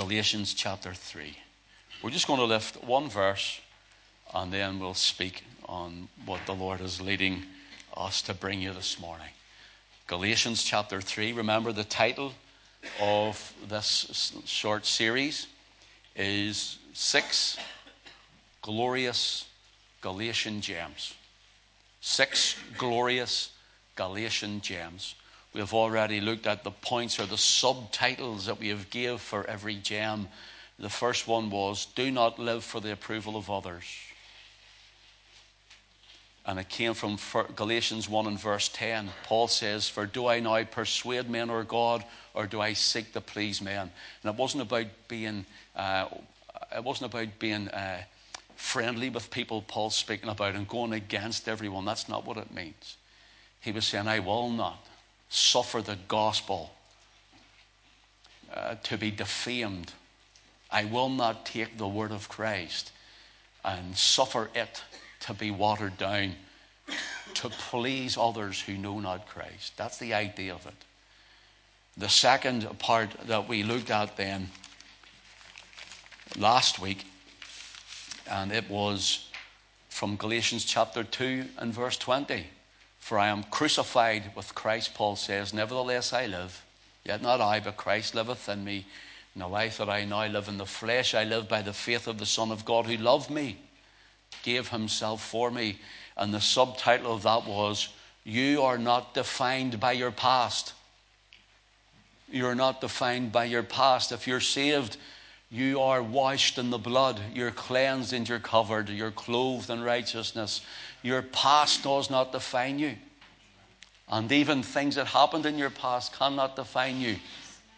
Galatians chapter 3. We're just going to lift one verse and then we'll speak on what the Lord is leading us to bring you this morning. Galatians chapter 3. Remember, the title of this short series is Six Glorious Galatian Gems. Six glorious Galatian gems. We have already looked at the points or the subtitles that we have gave for every gem. The first one was, Do not live for the approval of others. And it came from Galatians 1 and verse 10. Paul says, For do I now persuade men or God, or do I seek to please men? And it wasn't about being, uh, it wasn't about being uh, friendly with people Paul's speaking about and going against everyone. That's not what it means. He was saying, I will not suffer the gospel uh, to be defamed. I will not take the word of Christ and suffer it to be watered down to please others who know not Christ. That's the idea of it. The second part that we looked at then last week, and it was from Galatians chapter 2 and verse 20. For I am crucified with Christ, Paul says, nevertheless I live, yet not I, but Christ liveth in me. In the life that I now live in the flesh, I live by the faith of the Son of God who loved me gave himself for me. And the subtitle of that was, You are not defined by your past. You're not defined by your past. If you're saved, you are washed in the blood. You're cleansed and you're covered. You're clothed in righteousness. Your past does not define you. And even things that happened in your past cannot define you.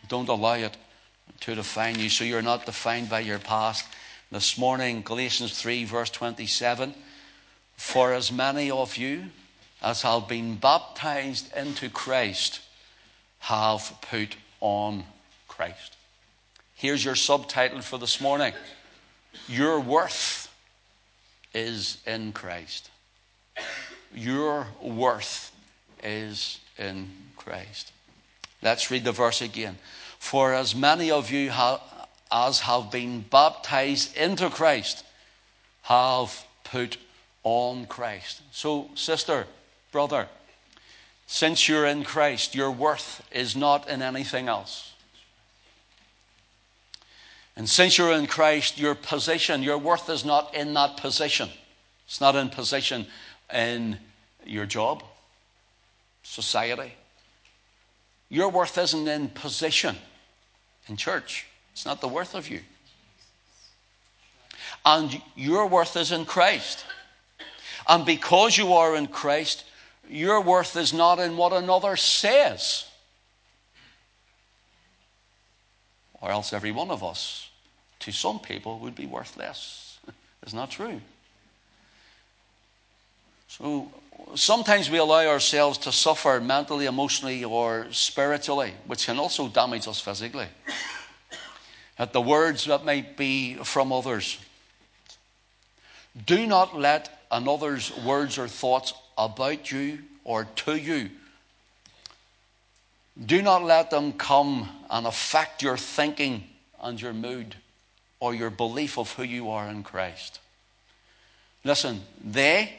Don't allow it to define you. So you're not defined by your past. This morning, Galatians 3, verse 27 For as many of you as have been baptized into Christ have put on Christ. Here's your subtitle for this morning Your worth is in Christ. Your worth is in Christ. Let's read the verse again. For as many of you have, as have been baptized into Christ, have put on Christ. So, sister, brother, since you're in Christ, your worth is not in anything else. And since you're in Christ, your position, your worth is not in that position. It's not in position in your job, society. Your worth isn't in position in church. It's not the worth of you. And your worth is in Christ. And because you are in Christ, your worth is not in what another says. Or else every one of us, to some people, would be worthless. Isn't that true? So sometimes we allow ourselves to suffer mentally, emotionally, or spiritually, which can also damage us physically at the words that might be from others. Do not let another's words or thoughts about you or to you. Do not let them come and affect your thinking and your mood or your belief of who you are in Christ. Listen, they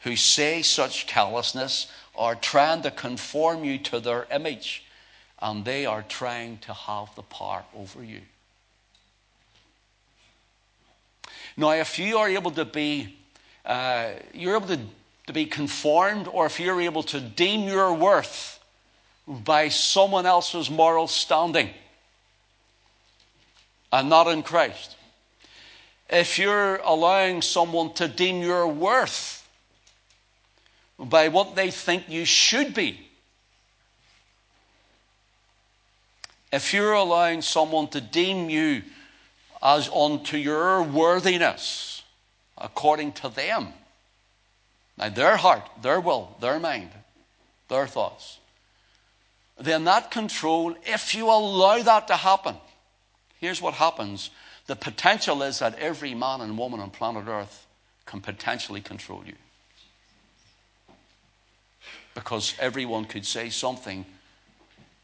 who say such callousness are trying to conform you to their image, and they are trying to have the power over you. Now, if you are able to be, uh, you're able to, to be conformed, or if you're able to deem your worth by someone else's moral standing and not in Christ, if you're allowing someone to deem your worth by what they think you should be, if you're allowing someone to deem you as unto your worthiness according to them. Now, their heart, their will, their mind, their thoughts. Then that control, if you allow that to happen, here's what happens. The potential is that every man and woman on planet Earth can potentially control you. Because everyone could say something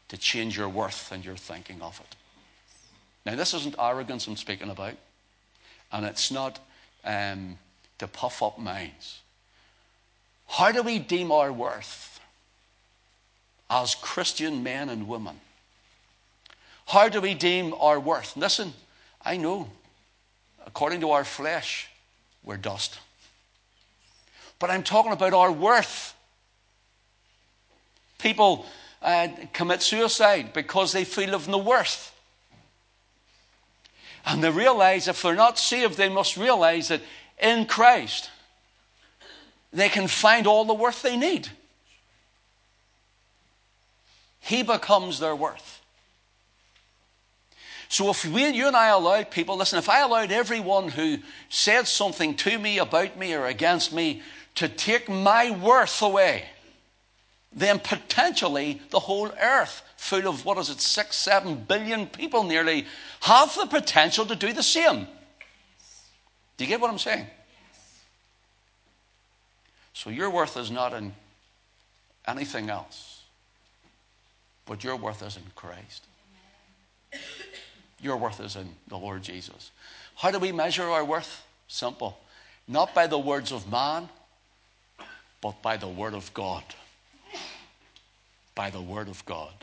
to change your worth and your thinking of it. Now, this isn't arrogance I'm speaking about, and it's not um, to puff up minds. How do we deem our worth as Christian men and women? How do we deem our worth? Listen, I know, according to our flesh, we're dust. But I'm talking about our worth. People uh, commit suicide because they feel of no worth. And they realize if they're not saved, they must realize that in Christ, they can find all the worth they need. He becomes their worth. So if we, you and I allowed people, listen, if I allowed everyone who said something to me, about me, or against me to take my worth away, then potentially the whole earth, full of what is it, six, seven billion people nearly, have the potential to do the same. Do you get what I'm saying? So your worth is not in anything else, but your worth is in Christ. Your worth is in the Lord Jesus. How do we measure our worth? Simple. Not by the words of man, but by the word of God by the Word of God.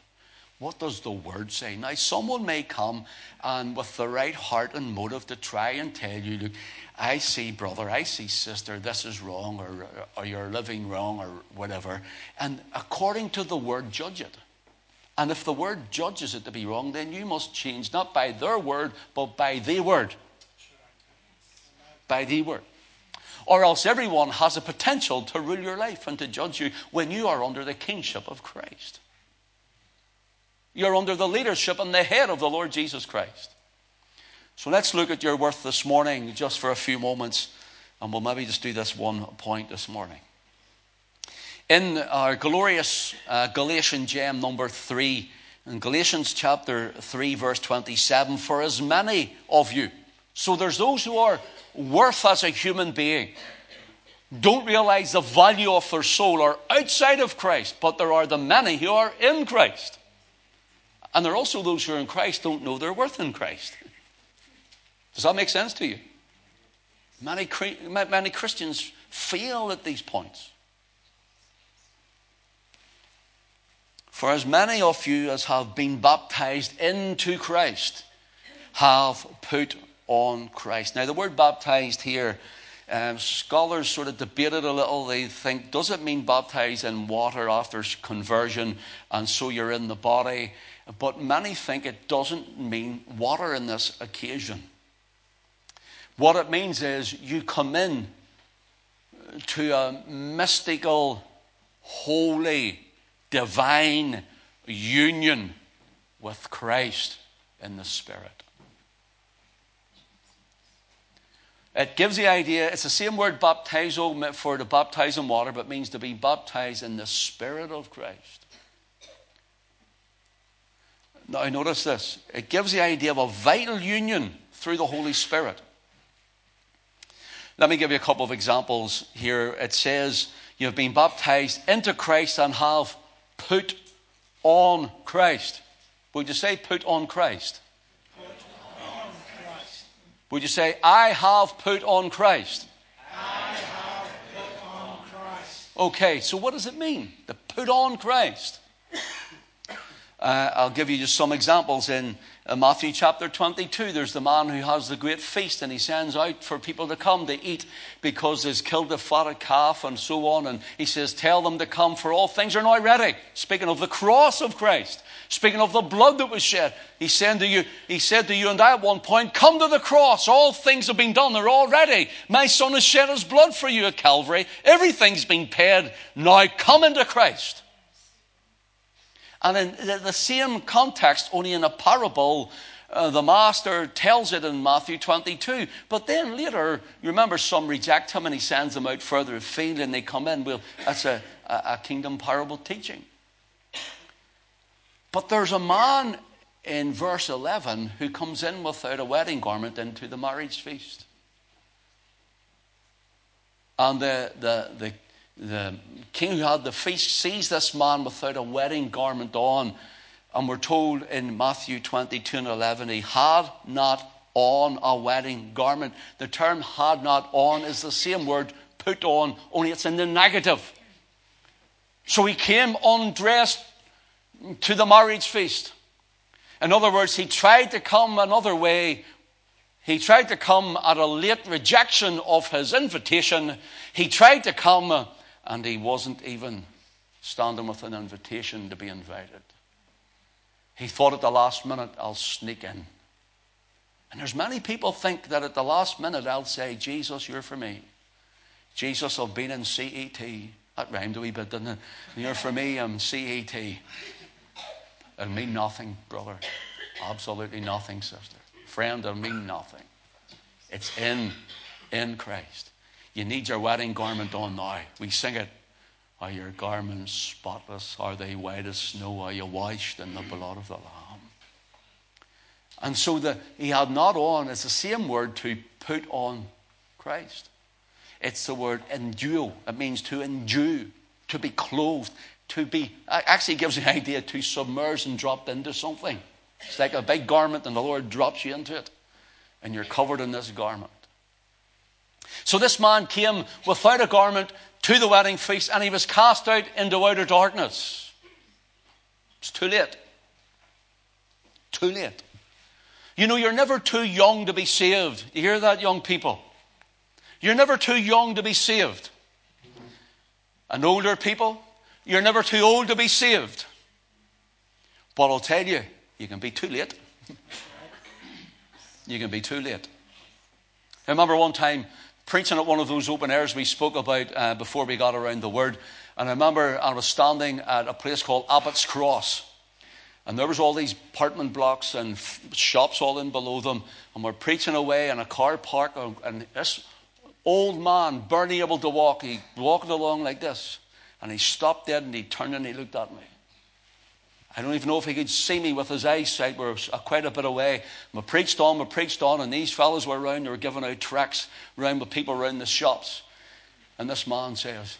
What does the Word say? Now, someone may come and with the right heart and motive to try and tell you, look, I see, brother, I see, sister, this is wrong, or, or you're living wrong, or whatever. And according to the Word, judge it. And if the Word judges it to be wrong, then you must change, not by their Word, but by the Word. By the Word. Or else everyone has a potential to rule your life and to judge you when you are under the kingship of Christ. You're under the leadership and the head of the Lord Jesus Christ. So let's look at your worth this morning just for a few moments, and we'll maybe just do this one point this morning. In our glorious uh, Galatian gem number three, in Galatians chapter 3, verse 27, for as many of you, so there's those who are worth as a human being don't realize the value of their soul are outside of Christ, but there are the many who are in Christ. And there are also those who are in Christ don't know their worth in Christ. Does that make sense to you? Many, many Christians fail at these points. For as many of you as have been baptized into Christ have put on Christ. Now, the word baptized here, um, scholars sort of debated a little. They think, does it mean baptized in water after conversion and so you're in the body? But many think it doesn't mean water in this occasion. What it means is you come in to a mystical, holy, divine union with Christ in the Spirit. It gives the idea, it's the same word baptizo for to baptize in water, but means to be baptized in the Spirit of Christ. Now, notice this. It gives the idea of a vital union through the Holy Spirit. Let me give you a couple of examples here. It says, You have been baptized into Christ and have put on Christ. Would you say put on Christ? Would you say, I have put on Christ? I have put on Christ. Okay, so what does it mean? To put on Christ. Uh, I'll give you just some examples in uh, Matthew chapter 22. There's the man who has the great feast and he sends out for people to come to eat because he's killed the fatted calf and so on. And he says, Tell them to come, for all things are now ready. Speaking of the cross of Christ. Speaking of the blood that was shed, he said to you, he said to you and I at one point, Come to the cross. All things have been done. They're all ready. My son has shed his blood for you at Calvary. Everything's been paid. Now come into Christ. And in the same context, only in a parable, uh, the master tells it in Matthew 22. But then later, you remember some reject him and he sends them out further afield and they come in. Well, that's a, a kingdom parable teaching. But there's a man in verse 11 who comes in without a wedding garment into the marriage feast. And the, the, the, the king who had the feast sees this man without a wedding garment on And we're told in Matthew 22 and 11, he had not on a wedding garment. The term had not on is the same word put on, only it's in the negative. So he came undressed to the marriage feast. In other words, he tried to come another way. He tried to come at a late rejection of his invitation. He tried to come and he wasn't even standing with an invitation to be invited. He thought at the last minute, I'll sneak in. And there's many people think that at the last minute I'll say, Jesus, you're for me. Jesus, I've been in CET. That rhymed a wee bit, didn't it? You're for me, I'm CET. It'll mean nothing, brother. Absolutely nothing, sister. Friend, it'll mean nothing. It's in, in Christ. You need your wedding garment on now. We sing it. Are your garments spotless? Are they white as snow? Are you washed in the blood of the Lamb? And so the, he had not on, it's the same word to put on Christ. It's the word endue. It means to endue, to be clothed, to be, actually gives the idea to submerge and dropped into something. It's like a big garment and the Lord drops you into it. And you're covered in this garment. So this man came without a garment to the wedding feast and he was cast out into outer darkness. It's too late. Too late. You know, you're never too young to be saved. You hear that, young people? You're never too young to be saved. And older people, you're never too old to be saved. But I'll tell you, you can be too late. you can be too late. I remember one time preaching at one of those open airs we spoke about uh, before we got around the word. And I remember I was standing at a place called Abbott's Cross. And there was all these apartment blocks and f- shops all in below them. And we're preaching away in a car park. And this old man, barely able to walk, he walked along like this. And he stopped dead and he turned and he looked at me. I don't even know if he could see me with his eyesight. We are quite a bit away. We preached on, we preached on, and these fellows were around. They were giving out tracts around with people around the shops. And this man says,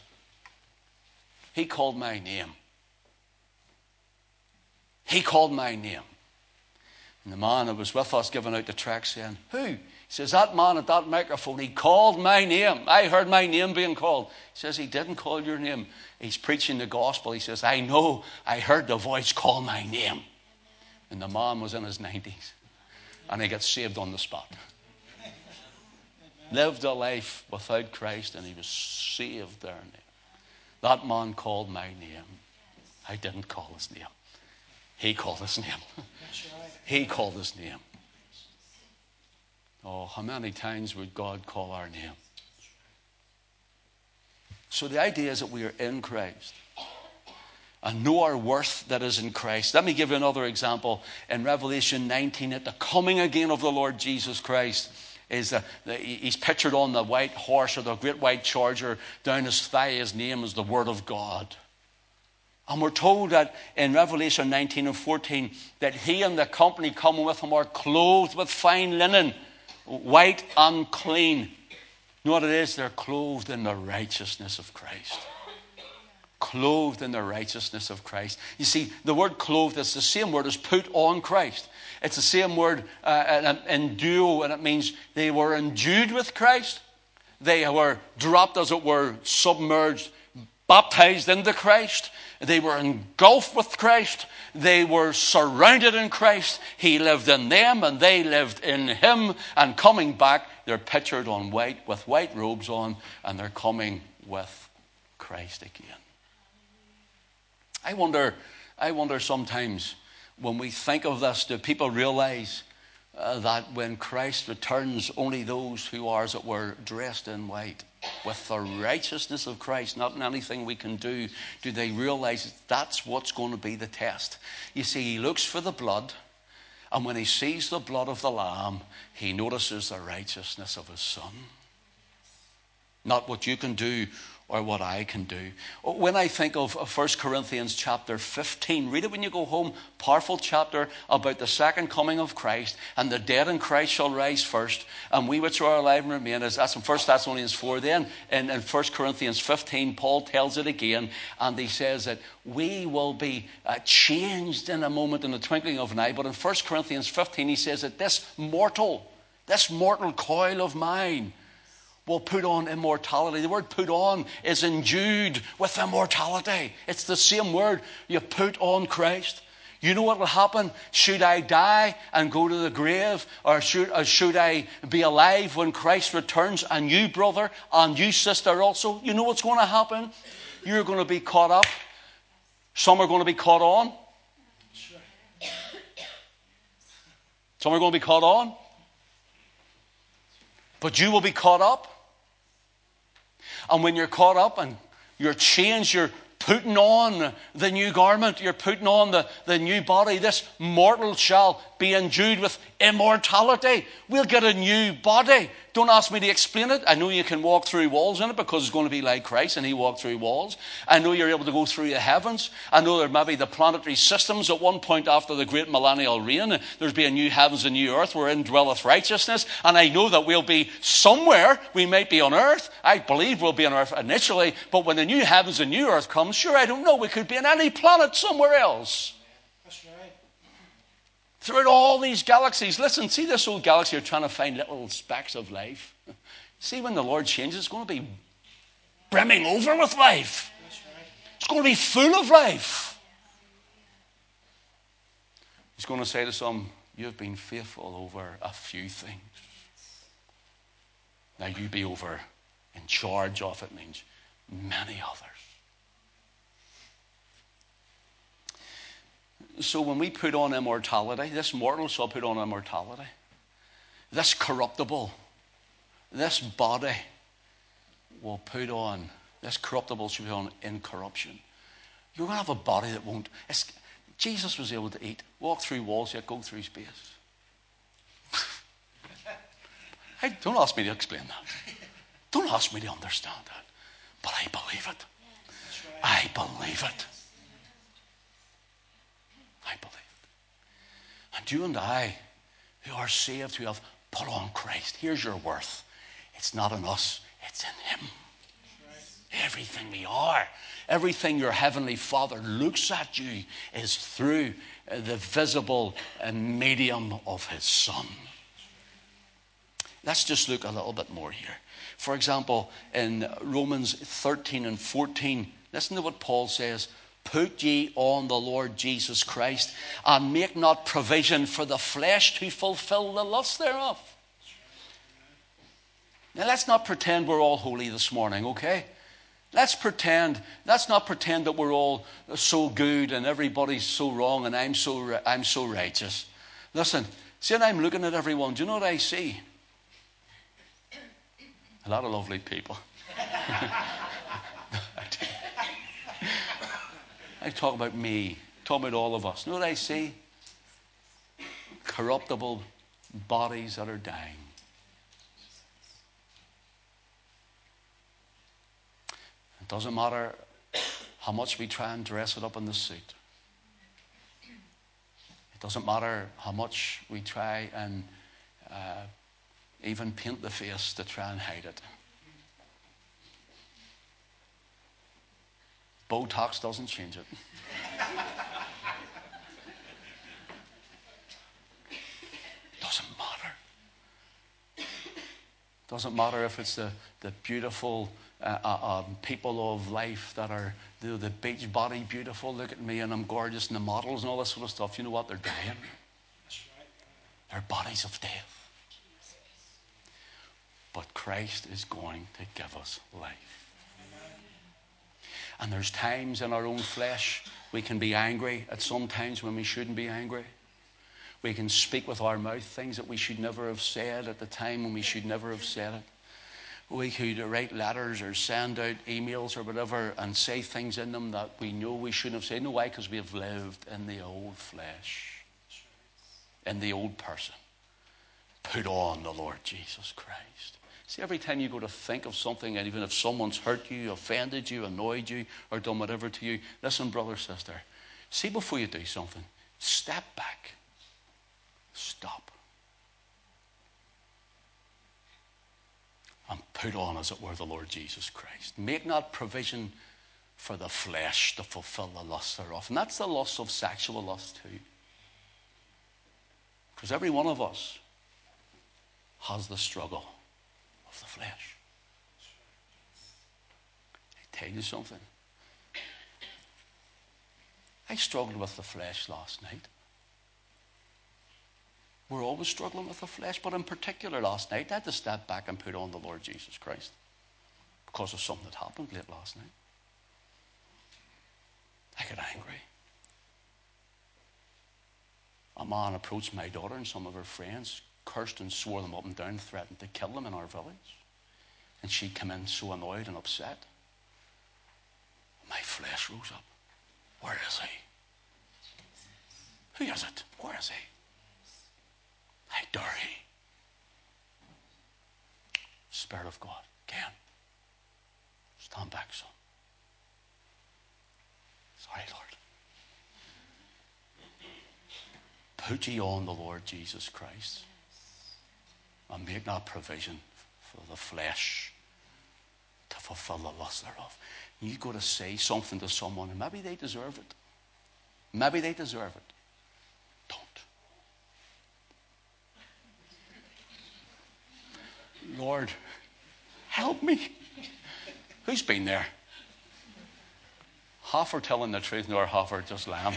He called my name. He called my name. And the man that was with us giving out the tracts saying, Who? He says, That man at that microphone, he called my name. I heard my name being called. He says, He didn't call your name. He's preaching the gospel. He says, I know I heard the voice call my name. And the man was in his 90s. And he got saved on the spot. Lived a life without Christ and he was saved there. That man called my name. I didn't call his name. He called his name. he called his name. Oh, how many times would God call our name? So the idea is that we are in Christ and know our worth that is in Christ. Let me give you another example. In Revelation 19, at the coming again of the Lord Jesus Christ, is the, the, he's pictured on the white horse or the great white charger. Down his thigh, his name is the Word of God. And we're told that in Revelation 19 and 14 that he and the company coming with him are clothed with fine linen, white unclean. You know what it is? They're clothed in the righteousness of Christ. Clothed in the righteousness of Christ. You see, the word clothed is the same word as put on Christ. It's the same word uh, endue, and it means they were endued with Christ. They were dropped, as it were, submerged, baptized into Christ. They were engulfed with Christ. They were surrounded in Christ. He lived in them and they lived in him. And coming back, they're pictured on white with white robes on and they're coming with Christ again. I wonder, I wonder sometimes when we think of this, do people realize uh, that when Christ returns, only those who are, as it were, dressed in white with the righteousness of Christ, not in anything we can do, do they realize that's what's going to be the test? You see, he looks for the blood, and when he sees the blood of the Lamb, he notices the righteousness of his Son. Not what you can do or what I can do. When I think of 1 Corinthians chapter 15, read it when you go home. Powerful chapter about the second coming of Christ, and the dead in Christ shall rise first, and we which are alive and remain. As that's in 1 Thessalonians 4. Then in, in 1 Corinthians 15, Paul tells it again, and he says that we will be uh, changed in a moment, in the twinkling of an eye. But in 1 Corinthians 15, he says that this mortal, this mortal coil of mine, will put on immortality. The word put on is endued with immortality. It's the same word. You put on Christ. You know what will happen? Should I die and go to the grave? Or should, or should I be alive when Christ returns? And you, brother, and you, sister, also, you know what's going to happen? You're going to be caught up. Some are going to be caught on. Some are going to be caught on. But you will be caught up. And when you're caught up and you're changed, you're putting on the new garment, you're putting on the, the new body. This mortal shall be endued with immortality. We'll get a new body. Don't ask me to explain it. I know you can walk through walls in it because it's going to be like Christ and he walked through walls. I know you're able to go through the heavens. I know there may be the planetary systems at one point after the great millennial reign. There's be a new heavens and new earth wherein dwelleth righteousness. And I know that we'll be somewhere. We might be on earth. I believe we'll be on earth initially. But when the new heavens and new earth comes, sure, I don't know. We could be on any planet somewhere else throughout all these galaxies. Listen, see this old galaxy, you're trying to find little specks of life. See, when the Lord changes, it's going to be brimming over with life. It's going to be full of life. He's going to say to some, You've been faithful over a few things. Now you be over in charge of it means many others. So when we put on immortality, this mortal shall put on immortality. This corruptible, this body will put on, this corruptible shall put on incorruption. You're going to have a body that won't. Jesus was able to eat, walk through walls, yet go through space. hey, don't ask me to explain that. Don't ask me to understand that. But I believe it. I believe it. I believe. And you and I, who are saved, who have put on Christ, here's your worth. It's not in us, it's in Him. Everything we are, everything your Heavenly Father looks at you is through the visible medium of His Son. Let's just look a little bit more here. For example, in Romans 13 and 14, listen to what Paul says Put ye on the Lord Jesus Christ, and make not provision for the flesh to fulfill the lust thereof. Now, let's not pretend we're all holy this morning, okay? Let's pretend, let's not pretend that we're all so good and everybody's so wrong and I'm so, I'm so righteous. Listen, see, I'm looking at everyone. Do you know what I see? A lot of lovely people. I talk about me, talk about all of us. You know what I see? Corruptible bodies that are dying. It doesn't matter how much we try and dress it up in the suit. It doesn't matter how much we try and uh, even paint the face to try and hide it. Botox doesn't change it. doesn't matter. Doesn't matter if it's the, the beautiful uh, uh, um, people of life that are the, the beach body beautiful. Look at me and I'm gorgeous and the models and all this sort of stuff. You know what? They're dying. They're bodies of death. But Christ is going to give us life. And there's times in our own flesh we can be angry at some times when we shouldn't be angry. We can speak with our mouth things that we should never have said at the time when we should never have said it. We could write letters or send out emails or whatever and say things in them that we know we shouldn't have said. No, why? Because we have lived in the old flesh, in the old person. put on the Lord Jesus Christ. See, every time you go to think of something, and even if someone's hurt you, offended you, annoyed you, or done whatever to you, listen, brother, sister, see before you do something, step back, stop, and put on, as it were, the Lord Jesus Christ. Make not provision for the flesh to fulfill the lust thereof. And that's the lust of sexual lust, too. Because every one of us has the struggle of the flesh. I tell you something. I struggled with the flesh last night. We're always struggling with the flesh, but in particular last night, I had to step back and put on the Lord Jesus Christ because of something that happened late last night. I got angry. A man approached my daughter and some of her friends, cursed and swore them up and down, threatened to kill them in our village. And she came in so annoyed and upset. My flesh rose up. Where is he? Who is it? Where is he? How dare he? Spirit of God, Ken, stand back, son. Sorry, Lord. Put ye on the Lord Jesus Christ and make not provision for the flesh to fulfill the lust thereof. You've got to say something to someone, and maybe they deserve it. Maybe they deserve it. Don't. Lord, help me. Who's been there? Half are telling the truth, nor half are just lying.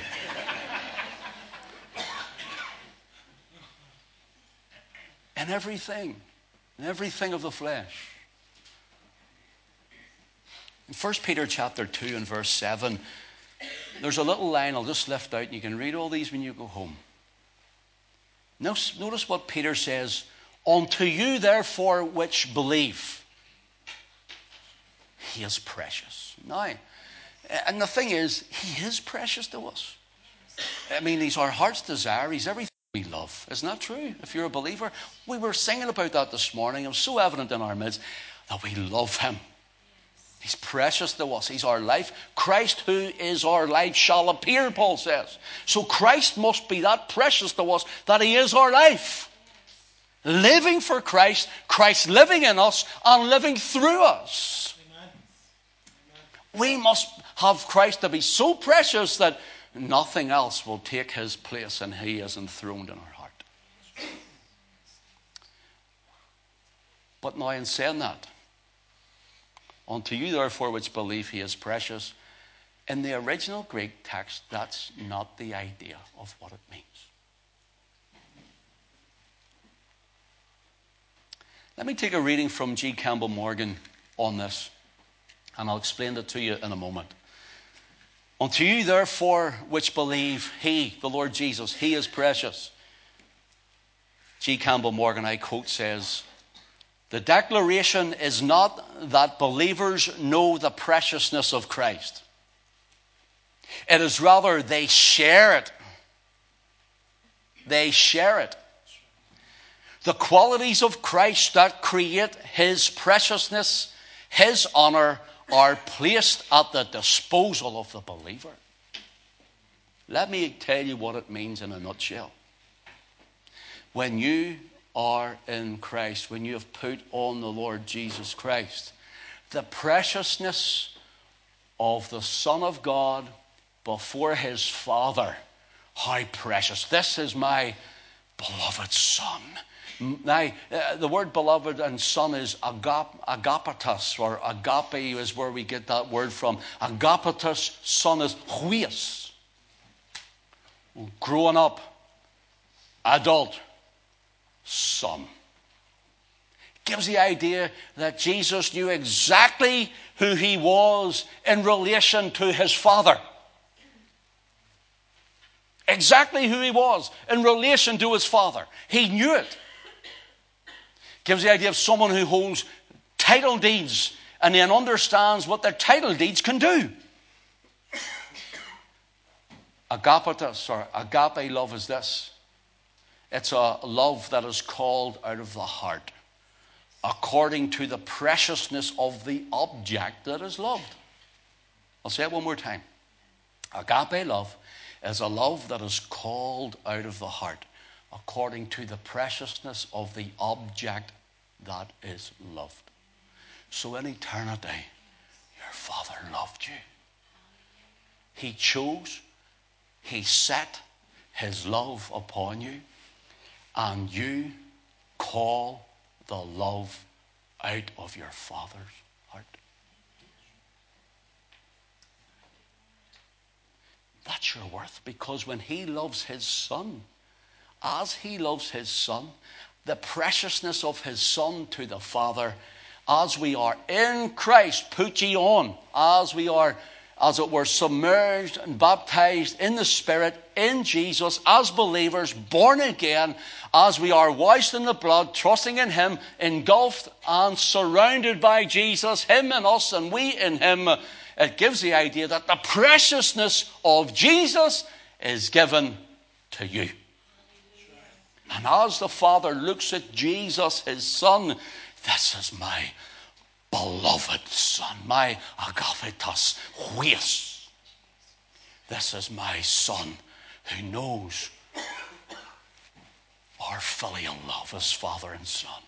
And everything, and everything of the flesh. In 1 Peter chapter 2 and verse 7, there's a little line I'll just lift out, and you can read all these when you go home. Notice what Peter says Unto you, therefore, which believe, he is precious. Now, and the thing is, He is precious to us. I mean, He's our heart's desire. He's everything we love. Isn't that true? If you're a believer, we were singing about that this morning. It was so evident in our midst that we love Him. He's precious to us. He's our life. Christ, who is our life, shall appear, Paul says. So Christ must be that precious to us that He is our life. Living for Christ, Christ living in us and living through us. We must have Christ to be so precious that nothing else will take his place and he is enthroned in our heart. But now, in saying that, unto you therefore which believe he is precious, in the original Greek text, that's not the idea of what it means. Let me take a reading from G. Campbell Morgan on this, and I'll explain it to you in a moment. Unto you, therefore, which believe, He, the Lord Jesus, He is precious. G. Campbell Morgan, I quote, says, The declaration is not that believers know the preciousness of Christ, it is rather they share it. They share it. The qualities of Christ that create His preciousness, His honor, are placed at the disposal of the believer. Let me tell you what it means in a nutshell. When you are in Christ, when you have put on the Lord Jesus Christ, the preciousness of the Son of God before his Father, how precious. This is my beloved Son. Now, uh, the word beloved and son is agap, or agape is where we get that word from. Agapetos, son is huios. Growing up, adult, son. Gives the idea that Jesus knew exactly who he was in relation to his father. Exactly who he was in relation to his father. He knew it. Gives the idea of someone who holds title deeds and then understands what their title deeds can do. Agapetos or agape love is this It's a love that is called out of the heart, according to the preciousness of the object that is loved. I'll say it one more time. Agape love is a love that is called out of the heart, according to the preciousness of the object that is loved. So in eternity, your Father loved you. He chose, He set His love upon you, and you call the love out of your Father's heart. That's your worth because when He loves His Son, as He loves His Son, the preciousness of His Son to the Father, as we are in Christ, put ye on, as we are as it were, submerged and baptized in the Spirit, in Jesus, as believers, born again, as we are washed in the blood, trusting in Him, engulfed and surrounded by Jesus, Him and us, and we in Him. It gives the idea that the preciousness of Jesus is given to you. And as the Father looks at Jesus, His Son, this is my beloved Son, my agapetos huios. This is my Son who knows our filial love as Father and Son.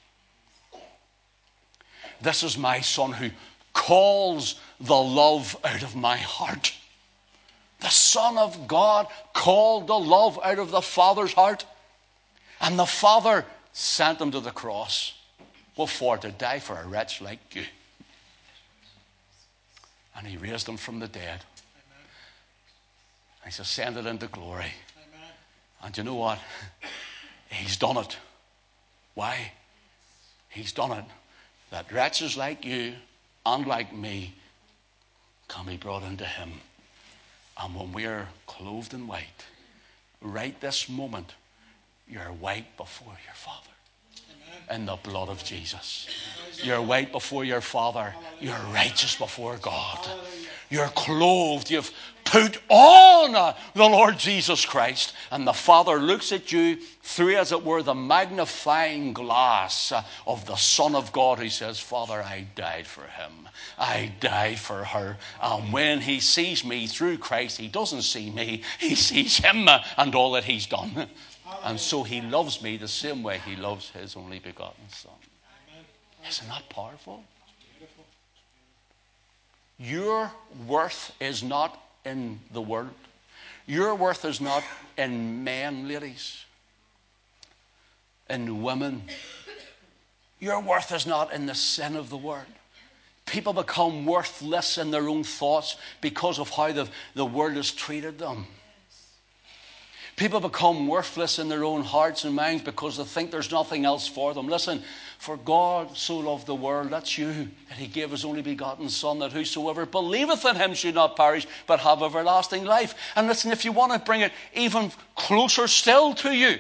This is my Son who calls the love out of my heart. The Son of God called the love out of the Father's heart. And the Father sent him to the cross. What for? To die for a wretch like you. And he raised him from the dead. Amen. He's ascended into glory. Amen. And you know what? He's done it. Why? He's done it. That wretches like you and like me can be brought into him. And when we're clothed in white, right this moment, you're white before your Father in the blood of Jesus. You're white before your Father. You're righteous before God. You're clothed. You've put on the Lord Jesus Christ. And the Father looks at you through, as it were, the magnifying glass of the Son of God. He says, Father, I died for him. I died for her. And when he sees me through Christ, he doesn't see me, he sees him and all that he's done. And so he loves me the same way he loves his only begotten Son. Isn't that powerful? Your worth is not in the world. Your worth is not in men, ladies, in women. Your worth is not in the sin of the world. People become worthless in their own thoughts because of how the, the world has treated them. People become worthless in their own hearts and minds because they think there's nothing else for them. Listen, for God so loved the world, that's you, that he gave his only begotten Son, that whosoever believeth in him should not perish, but have everlasting life. And listen, if you want to bring it even closer still to you,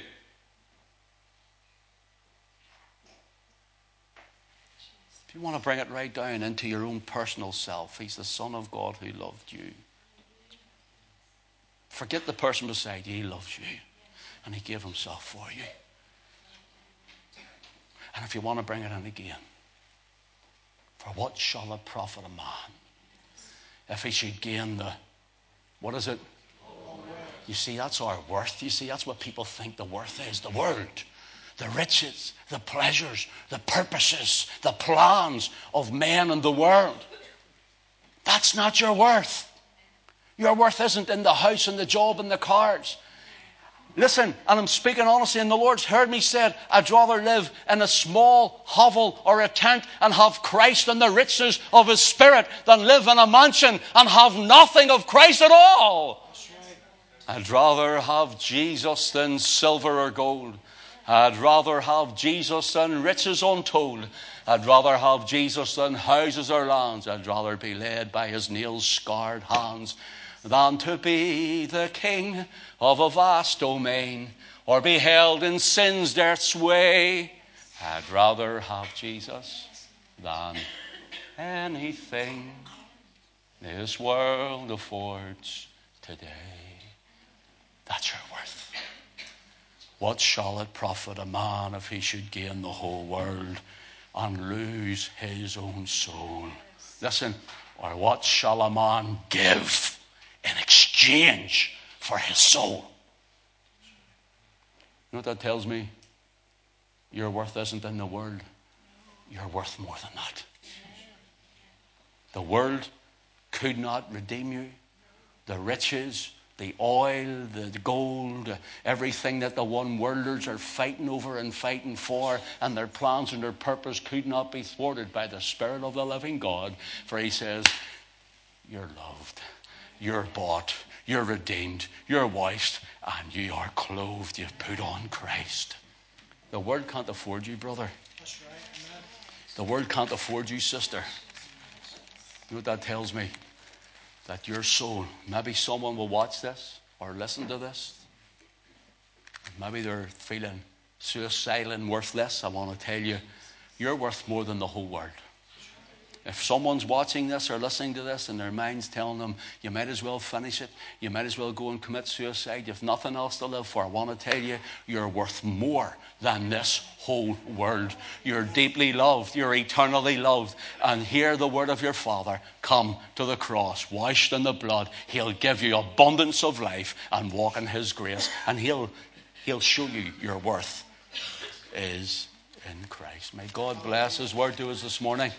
if you want to bring it right down into your own personal self, he's the Son of God who loved you. Forget the person beside you. He loves you. And He gave Himself for you. And if you want to bring it in again, for what shall it profit a man if he should gain the, what is it? You see, that's our worth. You see, that's what people think the worth is the world, the riches, the pleasures, the purposes, the plans of men and the world. That's not your worth. Your worth isn't in the house and the job and the cars. Listen, and I'm speaking honestly, and the Lord's heard me said, I'd rather live in a small hovel or a tent and have Christ and the riches of His Spirit than live in a mansion and have nothing of Christ at all. I'd rather have Jesus than silver or gold. I'd rather have Jesus than riches untold. I'd rather have Jesus than houses or lands. I'd rather be led by his nail scarred hands than to be the king of a vast domain or be held in sin's dark sway. I'd rather have Jesus than anything this world affords today. That's your worth. What shall it profit a man if he should gain the whole world and lose his own soul? Listen, or what shall a man give in exchange for his soul? You know what that tells me? Your worth isn't in the world. You're worth more than that. The world could not redeem you. The riches, the oil, the gold, everything that the one worlders are fighting over and fighting for, and their plans and their purpose could not be thwarted by the Spirit of the living God. For he says, You're loved, you're bought, you're redeemed, you're washed, and you are clothed. You've put on Christ. The world can't afford you, brother. That's right. Amen. The world can't afford you, sister. You know what that tells me? That your soul, maybe someone will watch this or listen to this. Maybe they're feeling suicidal and worthless. I want to tell you, you're worth more than the whole world. If someone's watching this or listening to this and their mind's telling them, you might as well finish it, you might as well go and commit suicide, you've nothing else to live for, I want to tell you, you're worth more than this whole world. You're deeply loved, you're eternally loved. And hear the word of your Father come to the cross, washed in the blood. He'll give you abundance of life and walk in His grace, and He'll, he'll show you your worth is in Christ. May God bless His word to us this morning.